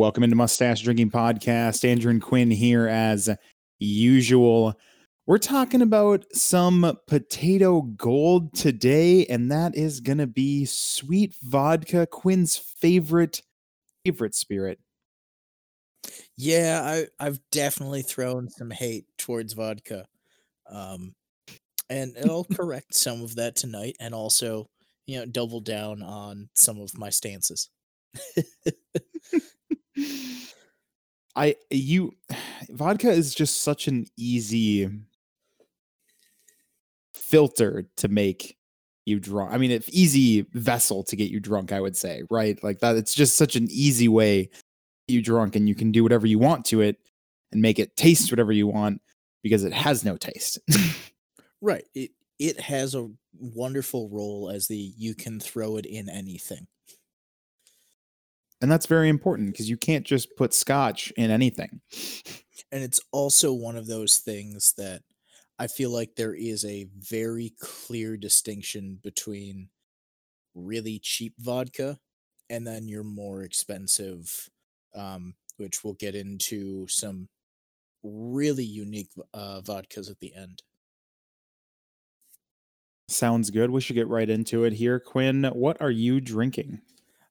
Welcome into Mustache Drinking Podcast. Andrew and Quinn here as usual. We're talking about some potato gold today, and that is gonna be sweet vodka, Quinn's favorite favorite spirit. Yeah, I I've definitely thrown some hate towards vodka. Um and I'll correct some of that tonight and also, you know, double down on some of my stances. I you vodka is just such an easy filter to make you drunk. I mean, it's easy vessel to get you drunk, I would say, right? Like that it's just such an easy way you drunk and you can do whatever you want to it and make it taste whatever you want because it has no taste. Right. It it has a wonderful role as the you can throw it in anything. And that's very important because you can't just put scotch in anything. And it's also one of those things that I feel like there is a very clear distinction between really cheap vodka and then your more expensive um which we'll get into some really unique uh vodkas at the end. Sounds good. We should get right into it here. Quinn, what are you drinking?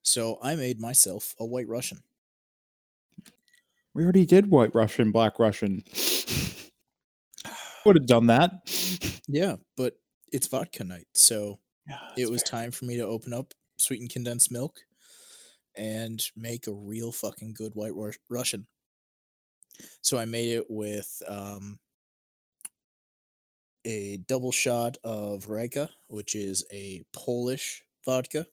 So I made myself a white Russian. We already did white Russian, black Russian. Would have done that. Yeah, but it's vodka night, so it was fair. time for me to open up sweetened condensed milk and make a real fucking good white Rus- Russian. So I made it with um, a double shot of Reka, which is a Polish vodka,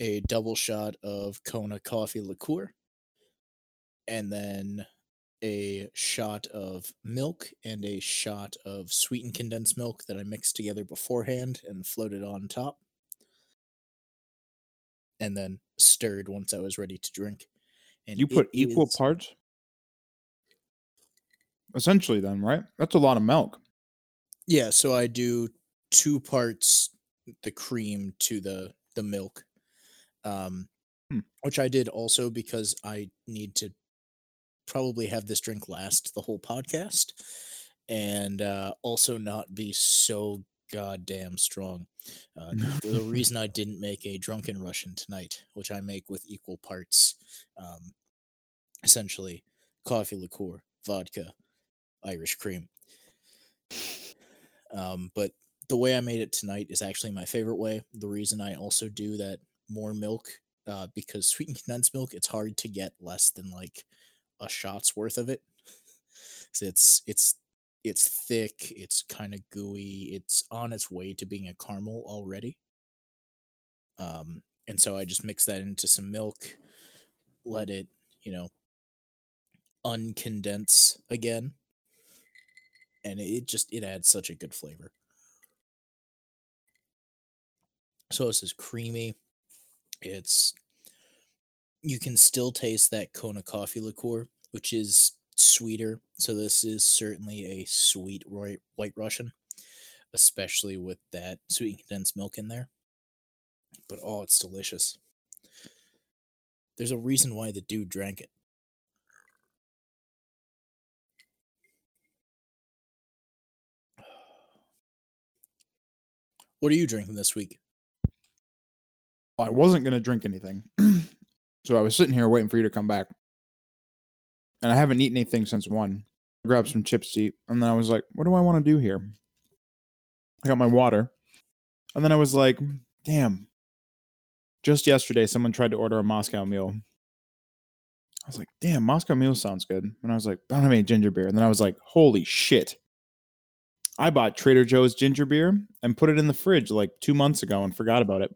a double shot of Kona coffee liqueur, and then a shot of milk and a shot of sweetened condensed milk that I mixed together beforehand and floated on top. And then stirred once I was ready to drink. And You put equal is- parts? Essentially, then, right? That's a lot of milk. Yeah, so I do two parts the cream to the the milk. Um Hmm. which I did also because I need to probably have this drink last the whole podcast and uh also not be so goddamn strong. Uh, the, the reason I didn't make a drunken Russian tonight, which I make with equal parts, um, essentially coffee liqueur, vodka, Irish cream. Um, but the way I made it tonight is actually my favorite way. The reason I also do that more milk, uh, because sweetened condensed milk, it's hard to get less than like a shot's worth of it. 'Cause it's it's it's thick, it's kind of gooey, it's on its way to being a caramel already. Um, and so I just mix that into some milk, let it, you know, uncondense again. And it just it adds such a good flavor. So this is creamy. It's you can still taste that Kona coffee liqueur, which is sweeter. So this is certainly a sweet white Russian, especially with that sweet condensed milk in there. But oh, it's delicious. There's a reason why the dude drank it. What are you drinking this week? I wasn't going to drink anything. so I was sitting here waiting for you to come back. And I haven't eaten anything since one. I grabbed some chips to eat. And then I was like, what do I want to do here? I got my water. And then I was like, damn. Just yesterday, someone tried to order a Moscow mule. I was like, damn, Moscow mule sounds good. And I was like, I don't have any ginger beer. And then I was like, holy shit. I bought Trader Joe's ginger beer and put it in the fridge like two months ago and forgot about it.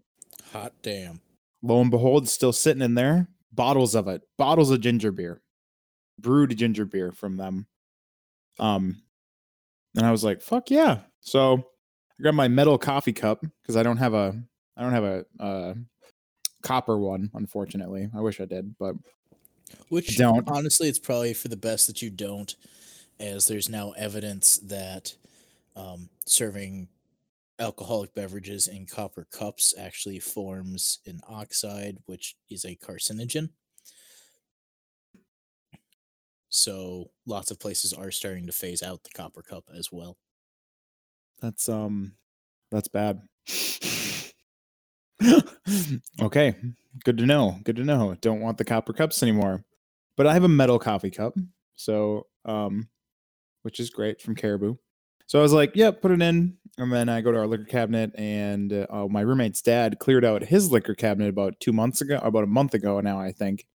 Hot damn. Lo and behold, still sitting in there. Bottles of it, bottles of ginger beer, brewed ginger beer from them. Um, and I was like, "Fuck yeah!" So I grabbed my metal coffee cup because I don't have a, I don't have a, uh copper one, unfortunately. I wish I did, but Which don't. honestly, it's probably for the best that you don't, as there's now evidence that um, serving alcoholic beverages in copper cups actually forms an oxide, which is a carcinogen. So lots of places are starting to phase out the copper cup as well. That's um that's bad. okay, good to know. Good to know. Don't want the copper cups anymore. But I have a metal coffee cup. So um which is great from Caribou. So I was like, "Yep, put it in." And then I go to our liquor cabinet and uh, uh, my roommate's dad cleared out his liquor cabinet about 2 months ago, about a month ago now, I think.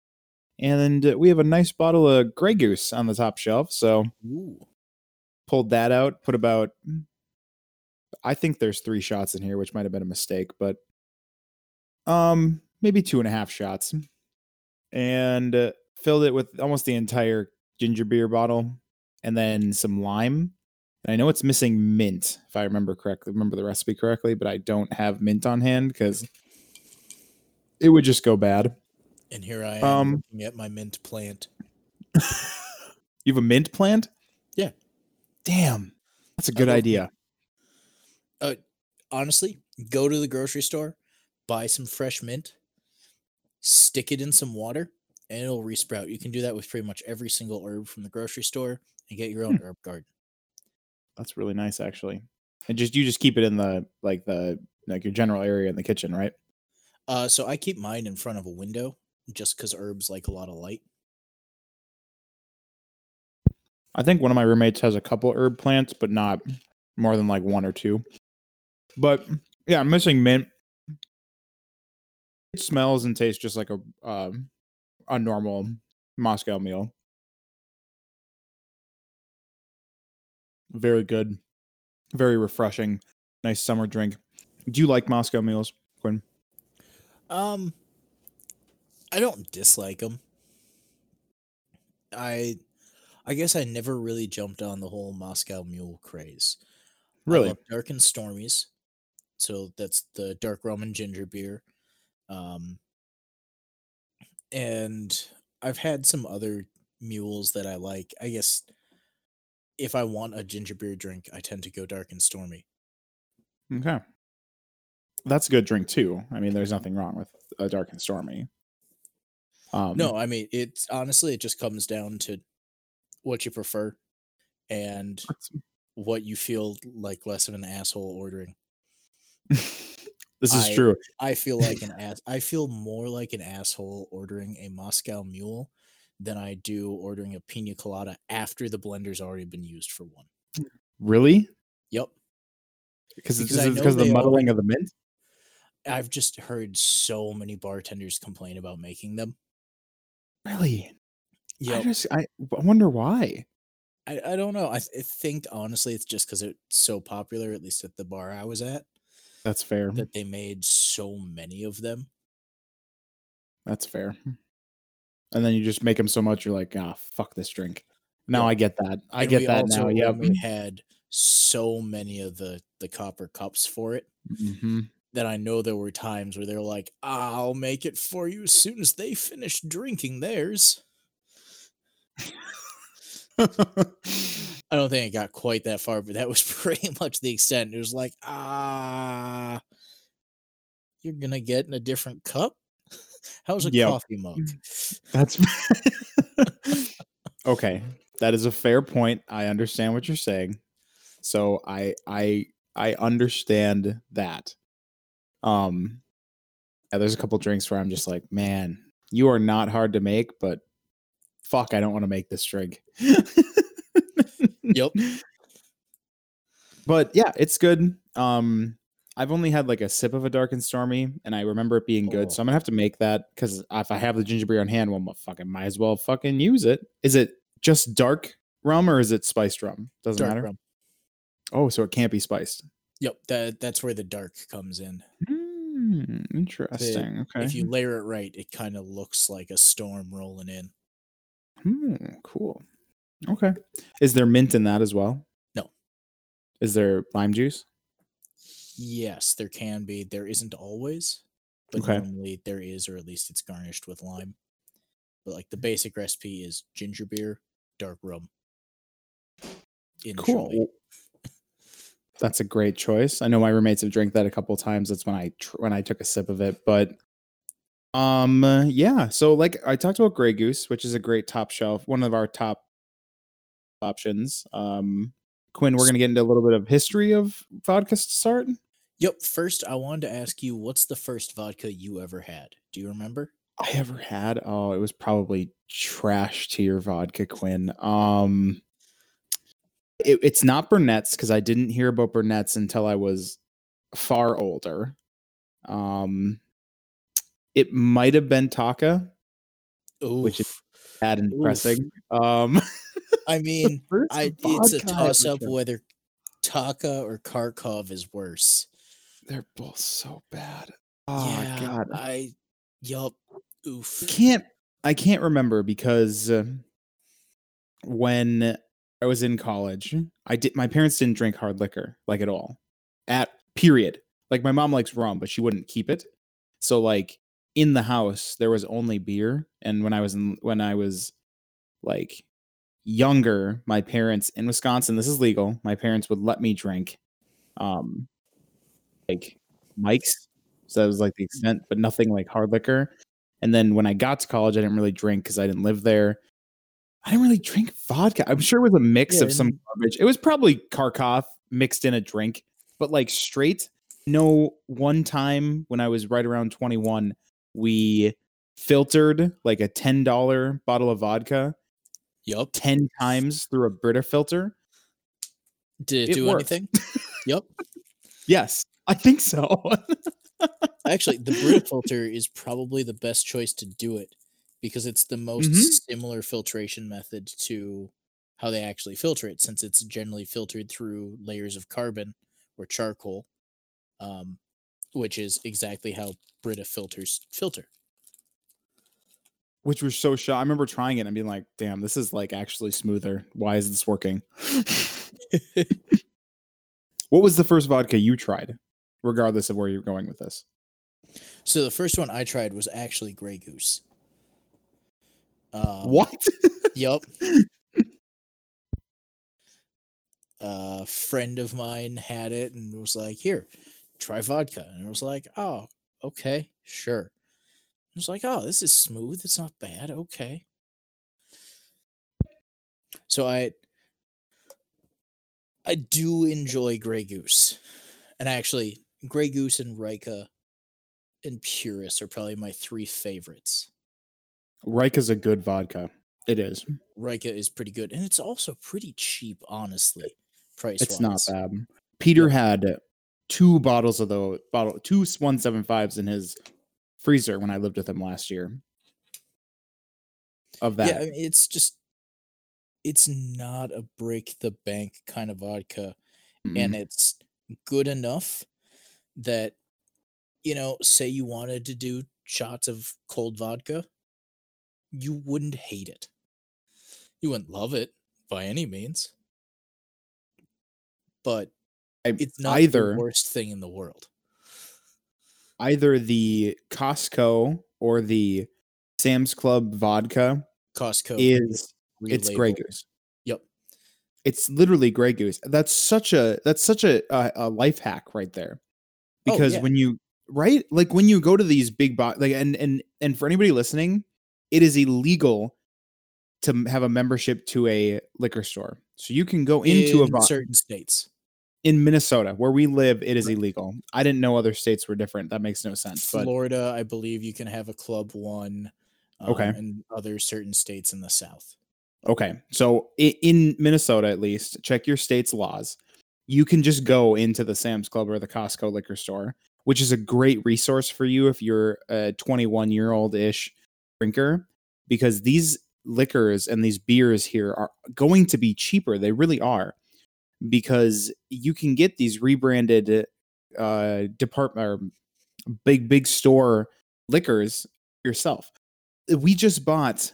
And uh, we have a nice bottle of Grey Goose on the top shelf. So Ooh. pulled that out, put about I think there's three shots in here, which might have been a mistake, but um maybe two and a half shots. And uh, filled it with almost the entire ginger beer bottle and then some lime. And I know it's missing mint, if I remember correctly, remember the recipe correctly, but I don't have mint on hand because it would just go bad. And here I am Um, looking at my mint plant. You have a mint plant? Yeah. Damn. That's a good mint. idea. Honestly, go to the grocery store, buy some fresh mint, stick it in some water, and it'll resprout. You can do that with pretty much every single herb from the grocery store and get your own herb garden. That's really nice actually. And just you just keep it in the like the like your general area in the kitchen, right? Uh, so I keep mine in front of a window just because herbs like a lot of light. I think one of my roommates has a couple herb plants, but not more than like one or two. But yeah, I'm missing mint. It smells and tastes just like a um, a normal Moscow mule. Very good, very refreshing, nice summer drink. Do you like Moscow mules, Quinn? Um, I don't dislike them. I, I guess I never really jumped on the whole Moscow Mule craze. I Really? dark and stormies, so that's the dark rum and ginger beer. Um, and I've had some other mules that I like. I guess if I want a ginger beer drink, I tend to go dark and stormy. Okay. That's a good drink too. I mean, there's nothing wrong with a dark and stormy. Um, No, I mean it's honestly it just comes down to what you prefer and what you feel like less of an asshole ordering. this is I- true. I feel like an ass I feel more like an asshole ordering a Moscow mule than I do ordering a pina colada after the blender's already been used for one. Really? Yep. Because it's Because because of the muddling always- of the mint. I've just heard so many bartenders complain about making them. Really? Yeah. I just I, I wonder why. I, I don't know. I, th- I think honestly it's just because it's so popular, at least at the bar I was at, That's fair. that they made so many of them. That's fair. And then you just make them so much you're like, ah, fuck this drink. Now Yeah. I get that. I And get that now. Yep. only had so many of the the copper cups for it hmm that I know there were times where they're like, "I'll make it for you as soon as they finish drinking theirs." I don't think it got quite that far, but that was pretty much the extent. It was like, "Ah, you're gonna get in a different cup." How's a Yep. coffee mug? That's okay. That is a fair point. I understand what you're saying. So I I I understand that. Um yeah, there's a couple drinks where I'm just like, man, you are not hard to make, but fuck, I don't want to make this drink. Yep. But yeah, it's good. Um I've only had like a sip of a dark and stormy, and I remember it being good. Oh. So I'm gonna have to make that because if I have the ginger beer on hand, well, I fucking might as well fucking use it. Is it just dark rum or is it spiced rum? Doesn't Dark matter. rum. Oh, so it can't be spiced. Yep, that that's where the dark comes in. Hmm, interesting. okay. If you layer it right, it kind of looks like a storm rolling in. Hmm, cool. Okay. Is there mint in that as well? No. Is there lime juice? Yes, there can be. There isn't always, but Okay. normally there is, or at least it's garnished with lime. But like the basic recipe is ginger beer, dark rum. Cool. That's a great choice. I know my roommates have drank that a couple times. That's when I tr- when I took a sip of it, but um uh, yeah. So like I talked about Grey Goose, which is a great top shelf, one of our top options. Um, Quinn, we're gonna get into a little bit of history of vodkas to start. Yep. First, I wanted to ask you, what's the first vodka you ever had? Do you remember? I ever had. Oh, it was probably trash tier vodka, Quinn. Um, it, it's not Burnett's because I didn't hear about Burnett's until I was far older. Um, it might have been Taaka, which is Oof. bad and Oof. depressing. Um, I mean, I it's a vodka I ever toss up whether Taaka or Kharkov is worse. They're both so bad. Oh yeah, God, I yup. Oof. can't I can't remember because uh, when I was in college, I did my parents didn't drink hard liquor like at all. At period. Like my mom likes rum, but she wouldn't keep it. So like in the house there was only beer and when I was in when I was like younger, my parents in Wisconsin, this is legal, my parents would let me drink um like Mike's. So that was like the extent, but nothing like hard liquor. And then when I got to college, I didn't really drink because I didn't live there. I didn't really drink vodka. I'm sure it was a mix Yeah, of some garbage. It was probably Kharkov mixed in a drink, but like straight. No, one time when I was right around 21, we filtered like a $10 bottle of vodka Yup. 10 times through a Brita filter. Did it, It do worked. anything? yup. Yes, I think so. Actually, the Brita filter is probably the best choice to do it because it's the most Mhm. similar filtration method to how they actually filter it, since it's generally filtered through layers of carbon or charcoal, um, which is exactly how Brita filters filter. which was so shocked. I remember trying it and being like, "Damn, this is like actually smoother. Why is this working?" what was the first vodka you tried, regardless of where you're going with this? So the first one I tried was actually Grey Goose. Um, what? yep. A friend of mine had it and was like, "Here, try vodka," and I was like, "Oh, okay, sure." I was like, "Oh, this is smooth. It's not bad. Okay." So I, I do enjoy Grey Goose, and I actually, Grey Goose and Rika, and Purus are probably my three favorites. Rika's a good vodka. It is. Mm, Rika is pretty good, and it's also pretty cheap, honestly. Price. It's not bad. Peter had two bottles of the bottle, two one seven fives in his freezer when I lived with him last year. Of that, Yeah, I mean, it's just it's not a break the bank kind of vodka, and Mm-mm. it's good enough that you know, say you wanted to do shots of cold vodka, you wouldn't hate it. You wouldn't love it by any means, but I- it's not either the worst thing in the world. either the Costco or the Sam's Club vodka Costco is it's Grey. Goose. Yep. It's literally Grey Goose. That's such a that's such a a, a life hack right there. Oh, Because yeah. when you right like when you go to these big box like and and and for anybody listening, it is illegal to have a membership to a liquor store. So you can go into a in vo- certain states. in Minnesota where we live. It is illegal. I didn't know other states were different. That makes no sense. But Florida, I believe you can have a club one. Um, Okay. And other certain states in the South. Okay. So in Minnesota, at least, check your state's laws. You can just go into the Sam's Club or the Costco liquor store, which is a great resource for you if you're a 21 year old ish drinker, because these liquors and these beers here are going to be cheaper. They really are, because you can get these rebranded uh department or big big store liquors yourself. We just bought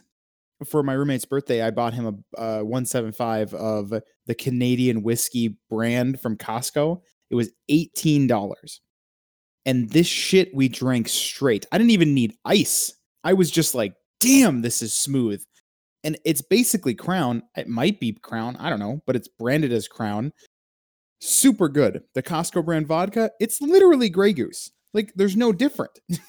for my roommate's birthday, I bought him a uh, 175 of the Canadian whiskey brand from Costco. It was $18. And this shit we drank straight. I didn't even need ice. I was just like, damn, this is smooth. And it's basically Crown. It might be Crown. I don't know, but it's branded as Crown. Super good. The Costco brand vodka, it's literally Grey Goose. Like, there's no different.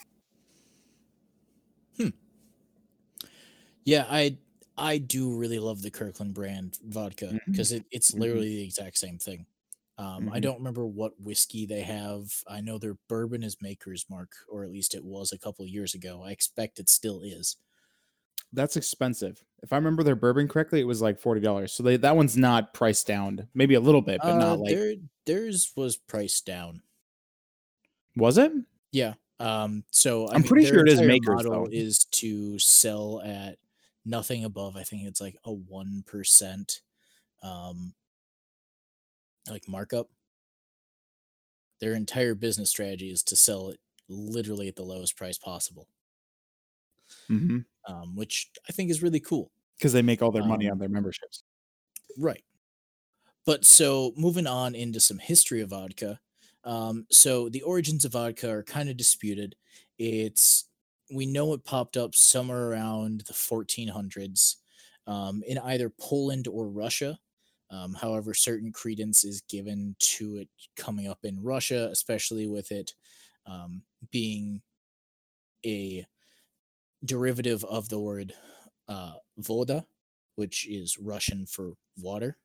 Yeah, I I do really love the Kirkland brand vodka because it, it's mhm, literally the exact same thing. Um, I mhm. don't remember what whiskey they have. I know their bourbon is Maker's Mark, or at least it was a couple years ago. I expect it still is. That's expensive. If I remember their bourbon correctly, it was like $40. So they that one's not priced down. Maybe a little bit, but Uh, not like their theirs was priced down. Was it? Yeah. Um, so I I'm mean, pretty sure it is Makers model though. is to sell at nothing above. I think it's like a one percent um like markup. Their entire business strategy is to sell it literally at the lowest price possible, Mhm. um, which I think is really cool because they make all their money on Um, their memberships. right. But so moving on into some history of vodka. Um, so the origins of vodka are kind of disputed. It's we know it popped up somewhere around the 1400s um, in either Poland or Russia. Um, however, certain credence is given to it coming up in Russia, especially with it um, being a derivative of the word uh, voda, which is Russian for water.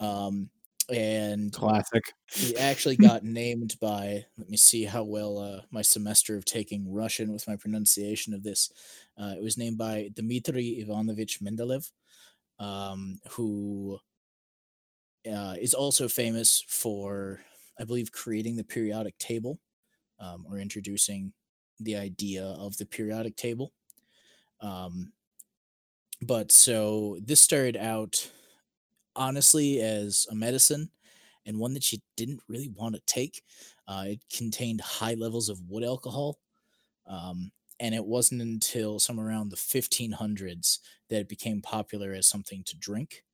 Um, and Classic. it actually got named by, let me see how well uh, my semester of taking Russian with my pronunciation of this. Uh, it was named by Dmitry Ivanovich Mendeleev, um, who uh, is also famous for, I believe, creating the periodic table um, or introducing the idea of the periodic table. Um, but so this started out honestly as a medicine and one that she didn't really want to take. Uh, it contained high levels of wood alcohol. Um, and it wasn't until somewhere around the 1500s that it became popular as something to drink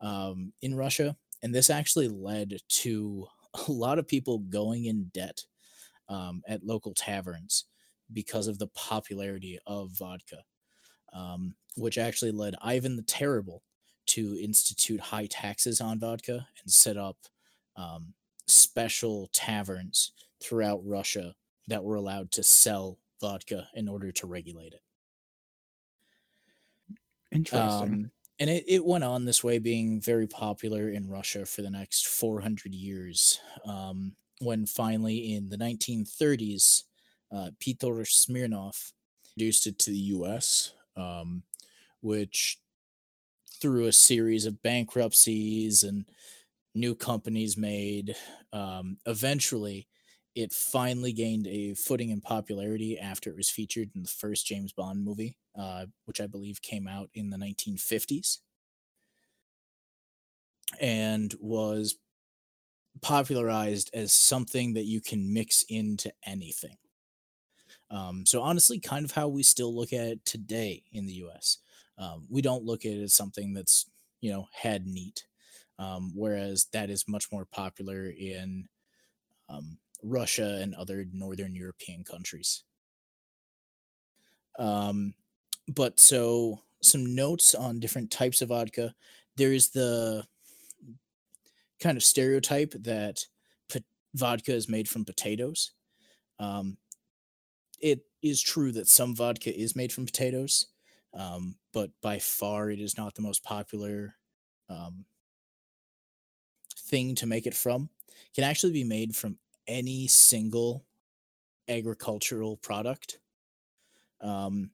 um, in Russia. And this actually led to a lot of people going in debt um, at local taverns because of the popularity of vodka um, which actually led Ivan the Terrible to institute high taxes on vodka and set up um, special taverns throughout Russia that were allowed to sell vodka in order to regulate it. Interesting. Um, and it, it went on this way, being very popular in Russia for the next 400 years. Um, when finally, in the 1930s, uh, Peter Smirnov introduced it to the US, um, which through a series of bankruptcies and new companies made, um, eventually it finally gained a footing in popularity after it was featured in the first James Bond movie, uh, which I believe came out in the 1950s and was popularized as something that you can mix into anything. Um, so honestly, kind of how we still look at it today in the U.S. Um, we don't look at it as something that's you know head neat, um, whereas that is much more popular in um, Russia and other northern European countries. Um, but so some notes on different types of vodka. There's the kind of stereotype that vodka is made from potatoes. Um, it is true that some vodka is made from potatoes, um, but by far it is not the most popular um, thing to make it from. Can actually be made from any single agricultural product. Um,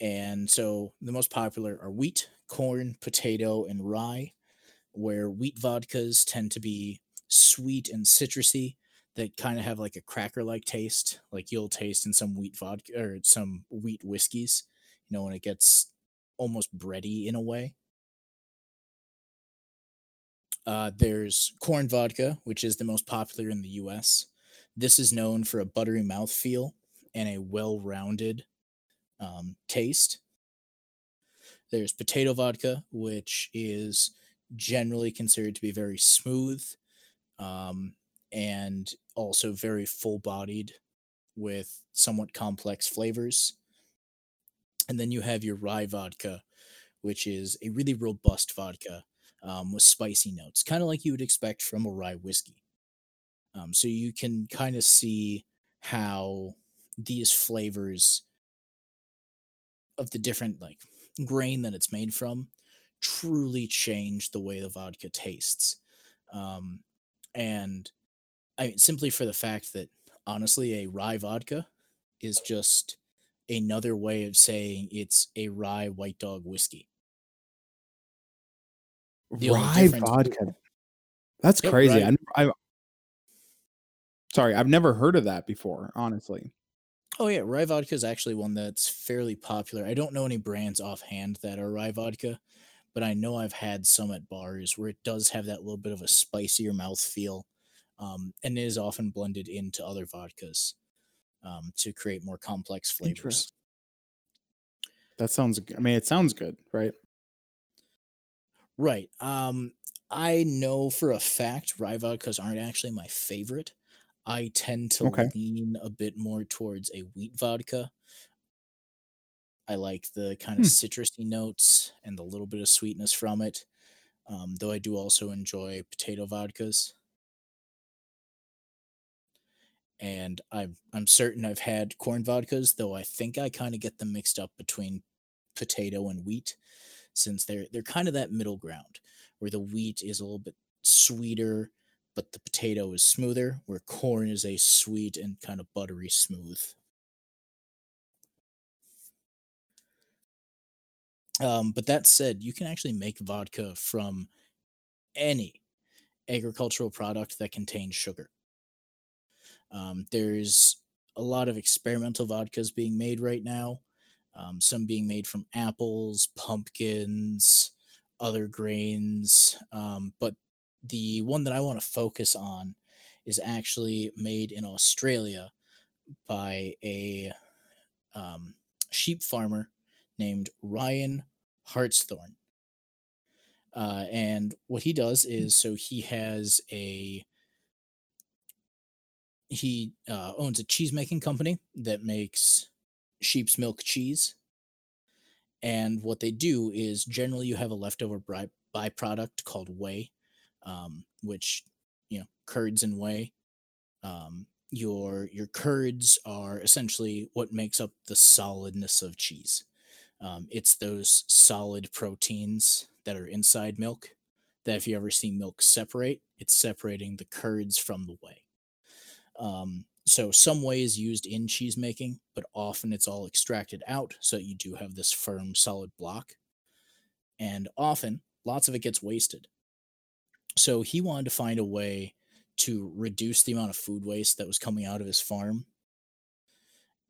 and so the most popular are wheat, corn, potato, and rye, where wheat vodkas tend to be sweet and citrusy that kind of have like a cracker like taste, like you'll taste in some wheat vodka or some wheat whiskeys, know, when it gets almost bready in a way. Uh, there's corn vodka, which is the most popular in the US. This is known for a buttery mouthfeel and a well rounded um, taste. There's potato vodka, which is generally considered to be very smooth um, and also very full bodied with somewhat complex flavors. And then you have your rye vodka, which is a really robust vodka um, with spicy notes, kind of like you would expect from a rye whiskey. Um, so you can kind of see how these flavors of the different like grain that it's made from truly change the way the vodka tastes. Um, and I mean, simply for the fact that honestly, a rye vodka is just another way of saying it's a rye white dog whiskey. The Rye vodka. That's Yep, crazy. rye- I, I sorry, I've never heard of that before. Honestly, Oh yeah, rye vodka is actually one that's fairly popular. I don't know any brands offhand that are rye vodka, but I know I've had some at bars where it does have that little bit of a spicier mouth feel, um, and is often blended into other vodkas um, to create more complex flavors. That sounds. I mean, it sounds good, right? Right. Um, I know for a fact rye vodkas aren't actually my favorite. I tend to Okay. lean a bit more towards a wheat vodka. I like the kind of Hmm. citrusy notes and the little bit of sweetness from it. Um, though I do also enjoy potato vodkas. And I'm I'm certain I've had corn vodkas, though I think I kind of get them mixed up between potato and wheat since they're they're kind of that middle ground where the wheat is a little bit sweeter but the potato is smoother where corn is a sweet and kind of buttery smooth. Um, but that said you can actually make vodka from any agricultural product that contains sugar um, there's a lot of experimental vodkas being made right now um, some being made from apples, pumpkins, other grains. Um, but the one that I want to focus on is actually made in Australia by a um, sheep farmer named Ryan Hartshorn. Uh, and what he does is so he has a he uh, owns a cheese making company that makes sheep's milk cheese. And what they do is generally you have a leftover by- byproduct called whey, um, which you know curds and whey. Um, your your curds are essentially what makes up the solidness of cheese. Um, it's those solid proteins that are inside milk. That if you ever see milk separate, it's separating the curds from the whey. Um, so some whey is used in cheese making, but often it's all extracted out, so you do have this firm, solid block. And often, lots of it gets wasted. So he wanted to find a way to reduce the amount of food waste that was coming out of his farm.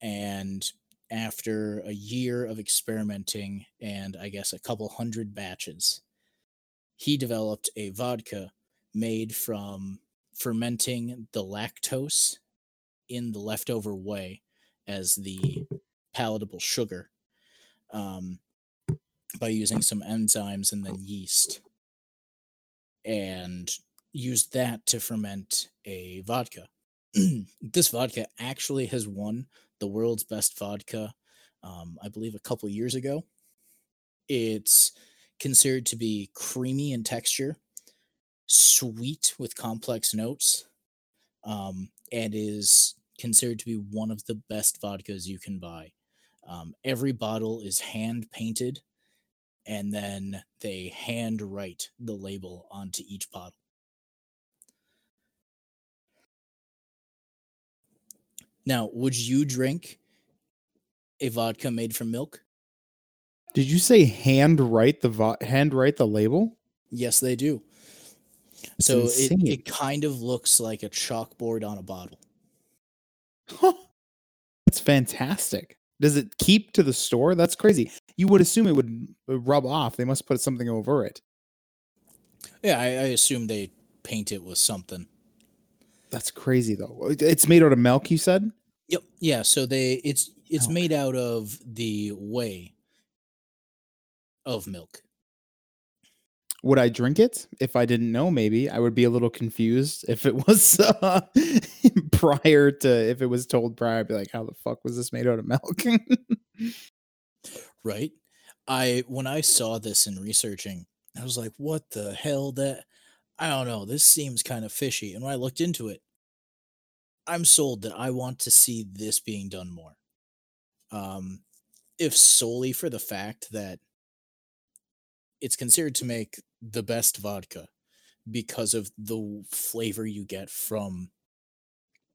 And after a year of experimenting and I guess a couple hundred batches, he developed a vodka made from fermenting the lactose in the leftover whey as the palatable sugar um, by using some enzymes and then yeast and used that to ferment a vodka. this vodka actually has won the world's best vodka, um, I believe, a couple years ago. It's considered to be creamy in texture, sweet with complex notes, um, and is considered to be one of the best vodkas you can buy. Um, every bottle is hand painted, and then they hand write the label onto each bottle. Now, would you drink a vodka made from milk? Did you say hand write the vo- hand write the label? Yes, they do. That's so it, insane. it kind of looks like a chalkboard on a bottle. Huh. That's fantastic. Does it keep to the store? That's crazy. You would assume it would uh, rub off. They must put something over it. Yeah, I, I assume they paint it with something. That's crazy though. It's made out of milk, you said? Yep. Yeah. So they it's it's Milk. made out of the whey of milk. Would I drink it if I didn't know? Maybe I would be a little confused if it was uh, prior to if it was told prior. I'd be like, "How the fuck was this made out of milk?" right? I when I saw this in researching, I was like, what the hell that I don't know, this seems kind of fishy. And when I looked into it, I'm sold that I want to see this being done more. Um if solely for the fact that it's considered to make the best vodka because of the flavor you get from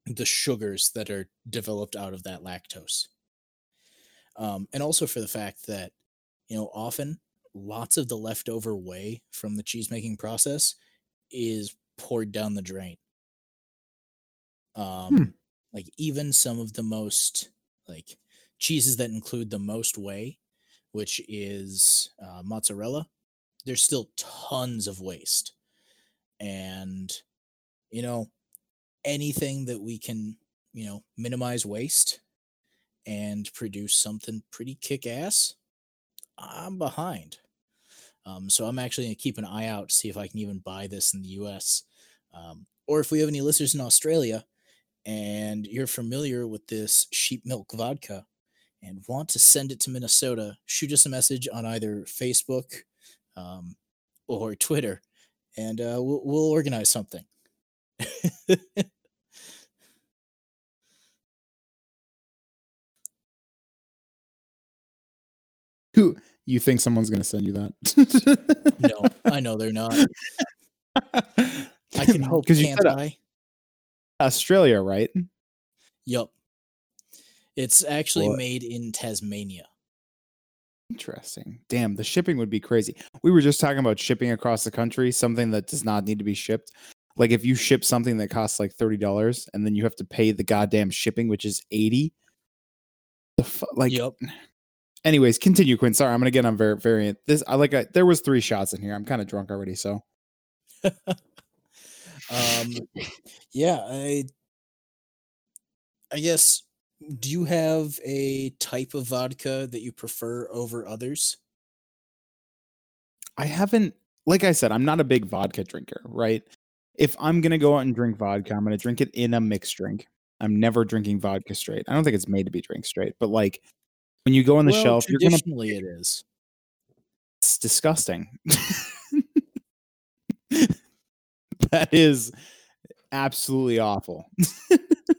the sugars that are developed out of that lactose. Um, and also for the fact that, you know, often lots of the leftover whey from the cheese making process is poured down the drain. Um, Hmm. like even some of the most like cheeses that include the most whey, which is uh, mozzarella, there's still tons of waste. And you know, anything that we can, you know, minimize waste and produce something pretty kick ass, I'm behind. Um, so I'm actually going to keep an eye out to see if I can even buy this in the US. Um, or if we have any listeners in Australia and you're familiar with this sheep milk vodka and want to send it to Minnesota, shoot us a message on either Facebook um, or Twitter and uh, we'll, we'll organize something. Who you think someone's gonna send you that? no, I know they're not. I can hope, because you can't said I? Australia, right? Yup. It's actually Well- made in Tasmania. Interesting. Damn, the shipping would be crazy. We were just talking about shipping across the country, something that does not need to be shipped. Like if you ship something that costs like thirty dollars, and then you have to pay the goddamn shipping, which is eighty. The fu- like, Yup. anyways, continue, Quinn. Sorry, I'm gonna get on var- variant. This I like. A, there was three shots in here. I'm kind of drunk already, so Um, yeah, I, I guess. Do you have a type of vodka that you prefer over others? I haven't. Like I said, I'm not a big vodka drinker, right? If I'm gonna go out and drink vodka, I'm gonna drink it in a mixed drink. I'm never drinking vodka straight. I don't think it's made to be drank straight, but like when you go on the well, shelf, you're gonna traditionally it is. it's disgusting. that is absolutely awful.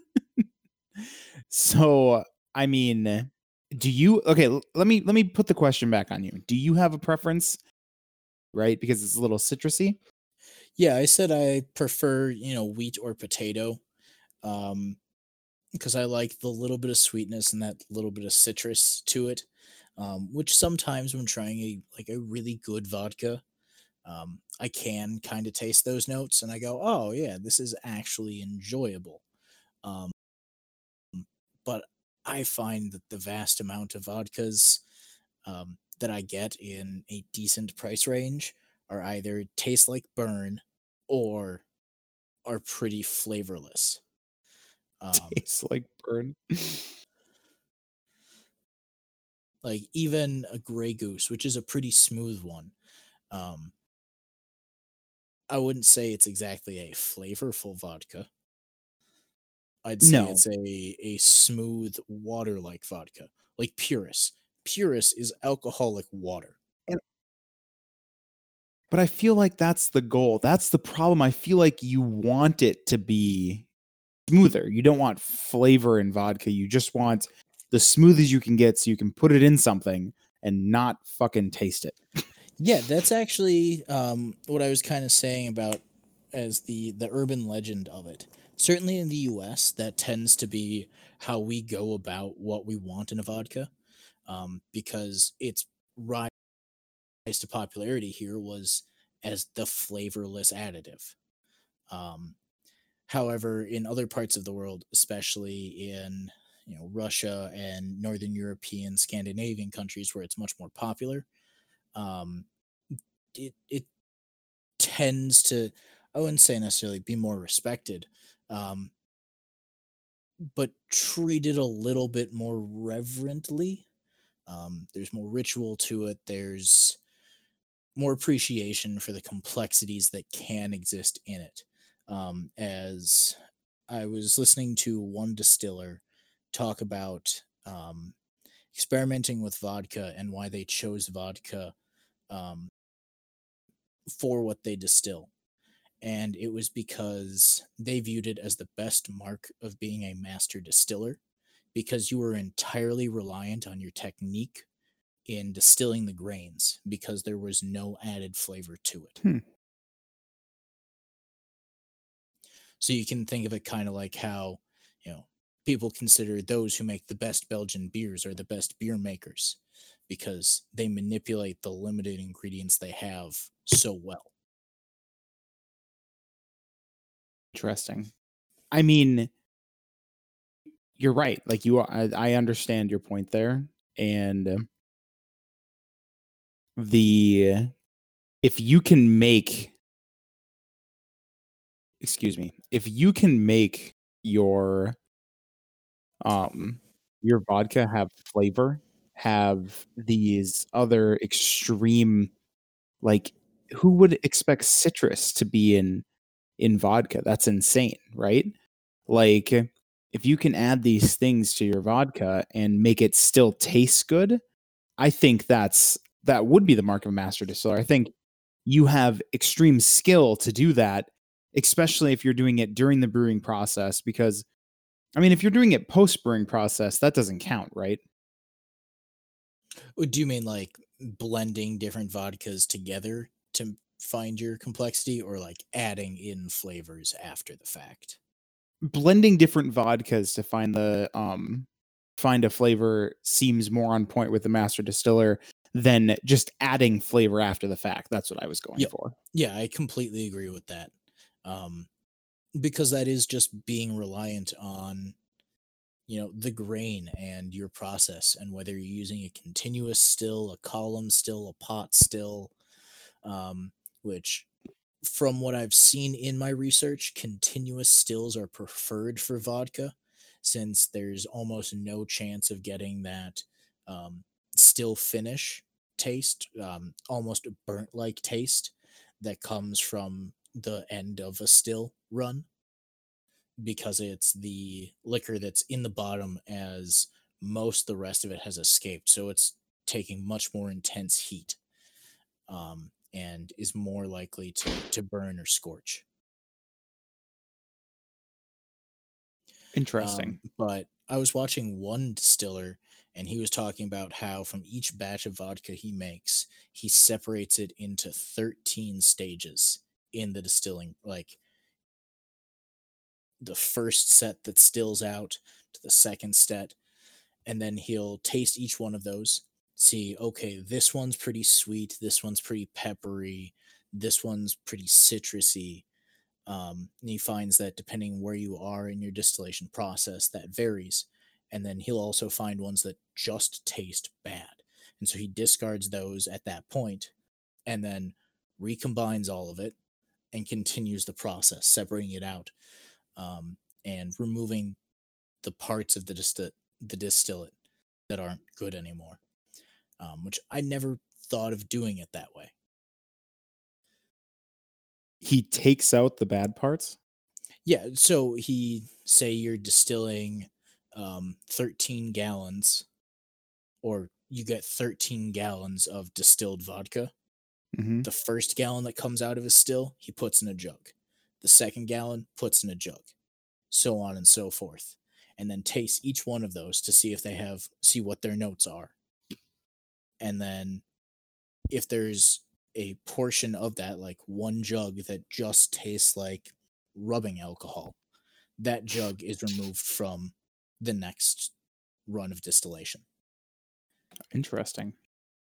so, I mean, do you okay, let me let me put the question back on you. Do you have a preference? Right? Because it's a little citrusy. Yeah, I said I prefer, you know, wheat or potato. Um because I like the little bit of sweetness and that little bit of citrus to it. Um, which sometimes when trying a like a really good vodka, um, I can kind of taste those notes and I go, oh yeah, this is actually enjoyable. Um, but I find that the vast amount of vodkas um, that I get in a decent price range are either taste like burn or are pretty flavorless. Um, Tastes like burn. like even a gray goose, which is a pretty smooth one. Um, I wouldn't say it's exactly a flavorful vodka. I'd say No. it's a a smooth water like vodka, like Purus. Purus is alcoholic water. But I feel like that's the goal. That's the problem. I feel like you want it to be smoother. You don't want flavor in vodka. You just want the smoothest you can get so you can put it in something and not fucking taste it. Yeah, that's actually um, what I was kind of saying about as the the urban legend of it. Certainly in the U.S., that tends to be how we go about what we want in a vodka, um, because its rise to popularity here was as the flavorless additive. Um, however, in other parts of the world, especially in you know Russia and Northern European, Scandinavian countries where it's much more popular, um, it it tends to I wouldn't say necessarily be more respected, um, but treated a little bit more reverently. Um, there's more ritual to it. There's more appreciation for the complexities that can exist in it. Um, as I was listening to one distiller talk about um, experimenting with vodka and why they chose vodka um, for what they distill. And it was because they viewed it as the best mark of being a master distiller because you were entirely reliant on your technique in distilling the grains because there was no added flavor to it. Hmm. So you can think of it kind of like how, you know, people consider those who make the best Belgian beers are the best beer makers because they manipulate the limited ingredients they have so well. Interesting. I mean, you're right. Like you, are, I, I understand your point there, and the if you can make, excuse me, if you can make your um your vodka have flavor, have these other extreme, like who would expect citrus to be in in vodka? That's insane, right? Like if you can add these things to your vodka and make it still taste good, I think that's that would be the mark of a master distiller. I think you have extreme skill to do that, especially if you're doing it during the brewing process because I mean, if you're doing it post brewing process, that doesn't count, right? Do you mean like blending different vodkas together to find your complexity or like adding in flavors after the fact? blending different vodkas to find the um find a flavor seems more on point with the master distiller than just adding flavor after the fact. That's what I was going Yep. for. Yeah, I completely agree with that. Um, because that is just being reliant on, you know, the grain and your process, and whether you're using a continuous still, a column still, a pot still, um, which, from what I've seen in my research, continuous stills are preferred for vodka, since there's almost no chance of getting that um, still finish taste, um, almost a burnt like taste that comes from the end of a still run because it's the liquor that's in the bottom as most the rest of it has escaped so it's taking much more intense heat. Um, and is more likely to, to burn or scorch Interesting. Um, but I was watching one distiller and he was talking about how from each batch of vodka he makes, he separates it into 13 stages in the distilling. Like the first set that stills out to the second set, and then he'll taste each one of those. See, okay, this one's pretty sweet, this one's pretty peppery, this one's pretty citrusy, um, and he finds that depending where you are in your distillation process, that varies. And then he'll also find ones that just taste bad. And so he discards those at that point and then recombines all of it and continues the process, separating it out um, and removing the parts of the, disti- the distillate that aren't good anymore, um, which I never thought of doing it that way. he takes out the bad parts. Yeah, so he say you're distilling um 13 gallons or you get 13 gallons of distilled vodka. Mhm. The first gallon that comes out of his still, he puts in a jug. The second gallon puts in a jug. So on and so forth. And then tastes each one of those to see if they have see what their notes are. And then if there's a portion of that like one jug that just tastes like rubbing alcohol, that jug is removed from the next run of distillation. Interesting.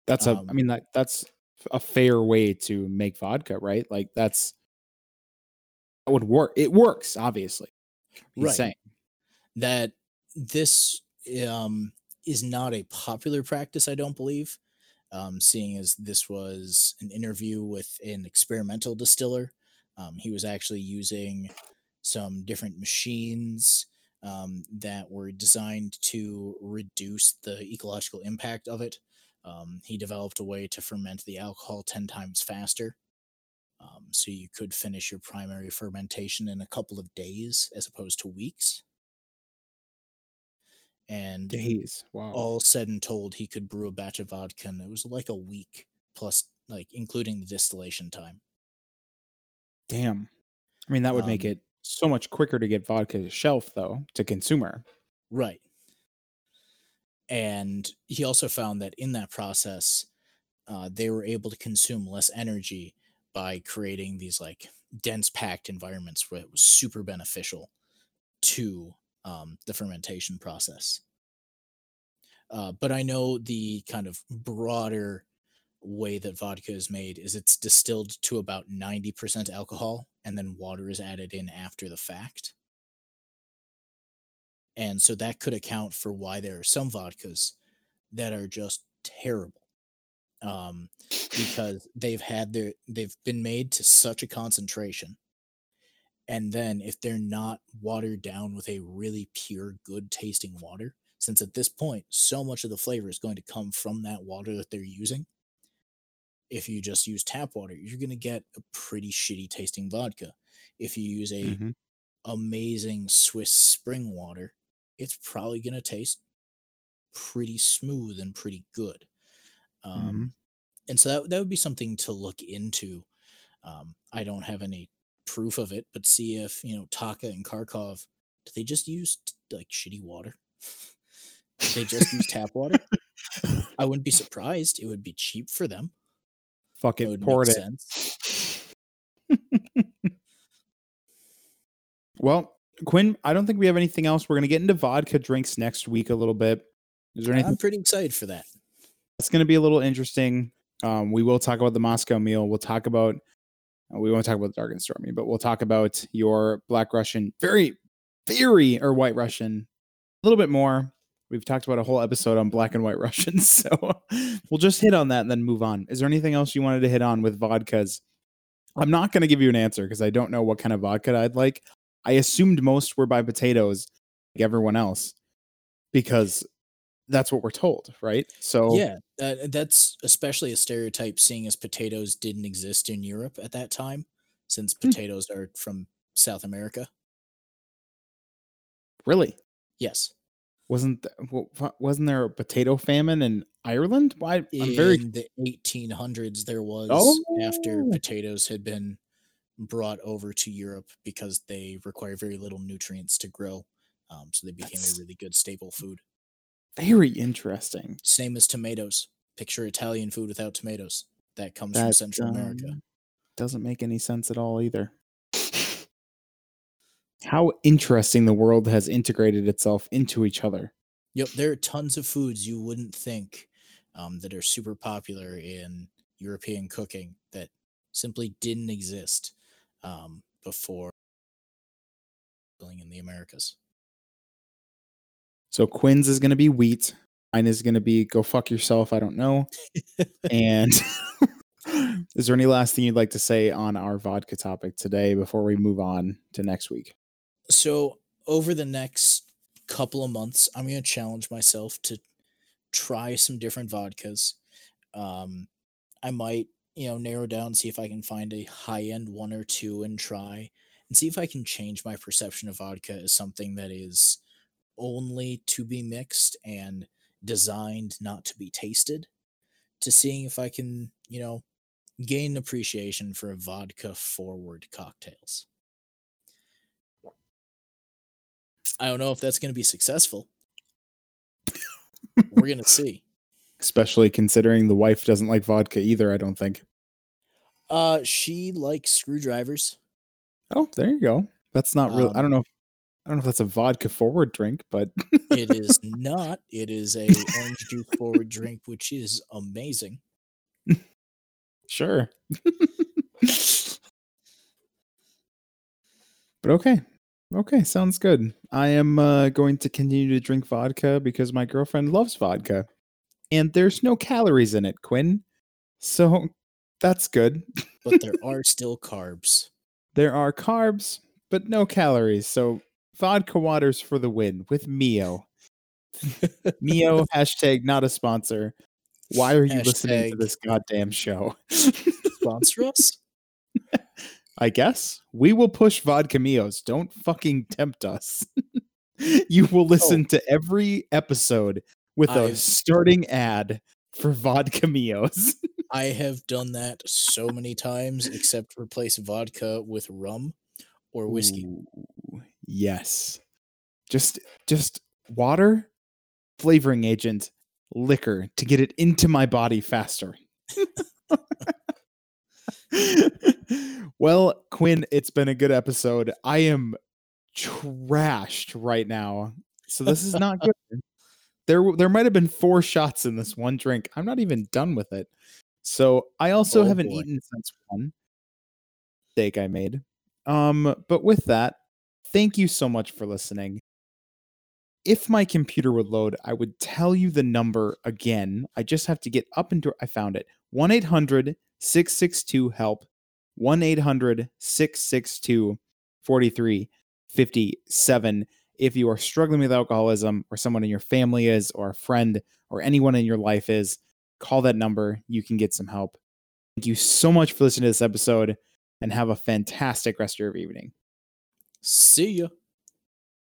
That's a. I Um, mean that that's a fair way to make vodka, right? Like that's that would work. It works, obviously. He's Right. saying. that this um, is not a popular practice, I don't believe, um, seeing as this was an interview with an experimental distiller. Um, he was actually using some different machines um, that were designed to reduce the ecological impact of it. Um, he developed a way to ferment the alcohol 10 times faster. Um, so you could finish your primary fermentation in a couple of days as opposed to weeks. And Days. Wow. all said and told, he could brew a batch of vodka, and it was like a week plus, like including the distillation time. Damn. I mean, that would make Um, it so much quicker to get vodka to shelf, though, to consumer. Right. and he also found that in that process, uh, they were able to consume less energy by creating these like dense packed environments where it was super beneficial to um, the fermentation process. Uh, but I know the kind of broader way that vodka is made is it's distilled to about 90% alcohol and then water is added in after the fact. And so that could account for why there are some vodkas that are just terrible. Um, because they've had their they've been made to such a concentration. And then if they're not watered down with a really pure, good tasting water, since at this point so much of the flavor is going to come from that water that they're using. If you just use tap water, you're going to get a pretty shitty tasting vodka. If you use a Mhm. amazing Swiss spring water, it's probably going to taste pretty smooth and pretty good. Um, And so that, that would be something to look into. Um, I don't have any proof of it, but see if, you know, Taaka and Kharkov, do they just use like shitty water? They just use tap water? I wouldn't be surprised. It would be cheap for them. It Fucking poured it. Well, Quinn, I don't think we have anything else. We're gonna get into vodka drinks next week a little bit. Is there anything I'm pretty excited for that. that's gonna be a little interesting? Um, we will talk about the Moscow mule. We'll talk about Uh, we won't talk about dark and stormy, but we'll talk about your black Russian, very, very or white Russian, a little bit more. We've talked about a whole episode on black and white Russians, so we'll just hit on that and then move on. Is there anything else you wanted to hit on with vodkas? I'm not going to give you an answer because I don't know what kind of vodka I'd like. I assumed most were by potatoes, like everyone else, because that's what we're told, right? So Yeah, that, that's especially a stereotype, seeing as potatoes didn't exist in Europe at that time, since Hmm. potatoes are from South America. really, Yes, wasn't th- wa- wa- wasn't there a potato famine in Ireland? Why I'm in very the 1800s, there was oh. after potatoes had been brought over to Europe because they require very little nutrients to grow, um, so they became That's- a really good staple food. Very interesting. Same as tomatoes. Picture Italian food without tomatoes. That comes from That Central America. um, doesn't make any sense at all either. How interesting the world has integrated itself into each other. Yep, there are tons of foods you wouldn't think um, that are super popular in European cooking that simply didn't exist um, before in the Americas. So Quinn's is going to be wheat. Mine is going to be go fuck yourself. I don't know. and is there any last thing you'd like to say on our vodka topic today before we move on to next week? So over the next couple of months, I'm going to challenge myself to try some different vodkas. Um, I might, you know, narrow down, see if I can find a high end one or two and try, and see if I can change my perception of vodka as something that is only to be mixed and designed not to be tasted. To seeing if I can, you know, gain appreciation for vodka forward cocktails. I don't know if that's going to be successful. We're going to see. Especially considering the wife doesn't like vodka either, I don't think. Uh, she likes screwdrivers. Oh, there you go. That's not real. I Um, don't know. I don't know if that's a vodka forward drink, but It is not. It is a orange juice forward drink, which is amazing. sure. but okay. Okay, sounds good. I am uh, going to continue to drink vodka because my girlfriend loves vodka. And there's no calories in it, Quinn. So that's good. But there are still carbs. There are carbs, but no calories. So vodka waters for the win with Mio. Mio hashtag not a sponsor. Why are you listening to this goddamn show? Sponsor us? I guess we will push vodka Mios. Don't fucking tempt us. you will oh. listen to every episode with a I've- starting ad for vodka Mios. I have done that so many times, except replace vodka with rum or whiskey. Ooh, yes. Just just water flavoring agent, liquor, to get it into my body faster. well, Quinn, it's been a good episode. I am trashed right now. So this is not good. There there might have been four shots in this one drink. I'm not even done with it. So I also Oh, haven't boy. eaten since one steak I made. Um, but with that, thank you so much for listening. If my computer would load, I would tell you the number again. I just have to get up into I found it. 1 800 662 HELP. 1 800 662 4357. If you are struggling with alcoholism, or someone in your family is, or a friend, or anyone in your life is, call that number. You can get some help. Thank you so much for listening to this episode and have a fantastic rest of your evening. See ya.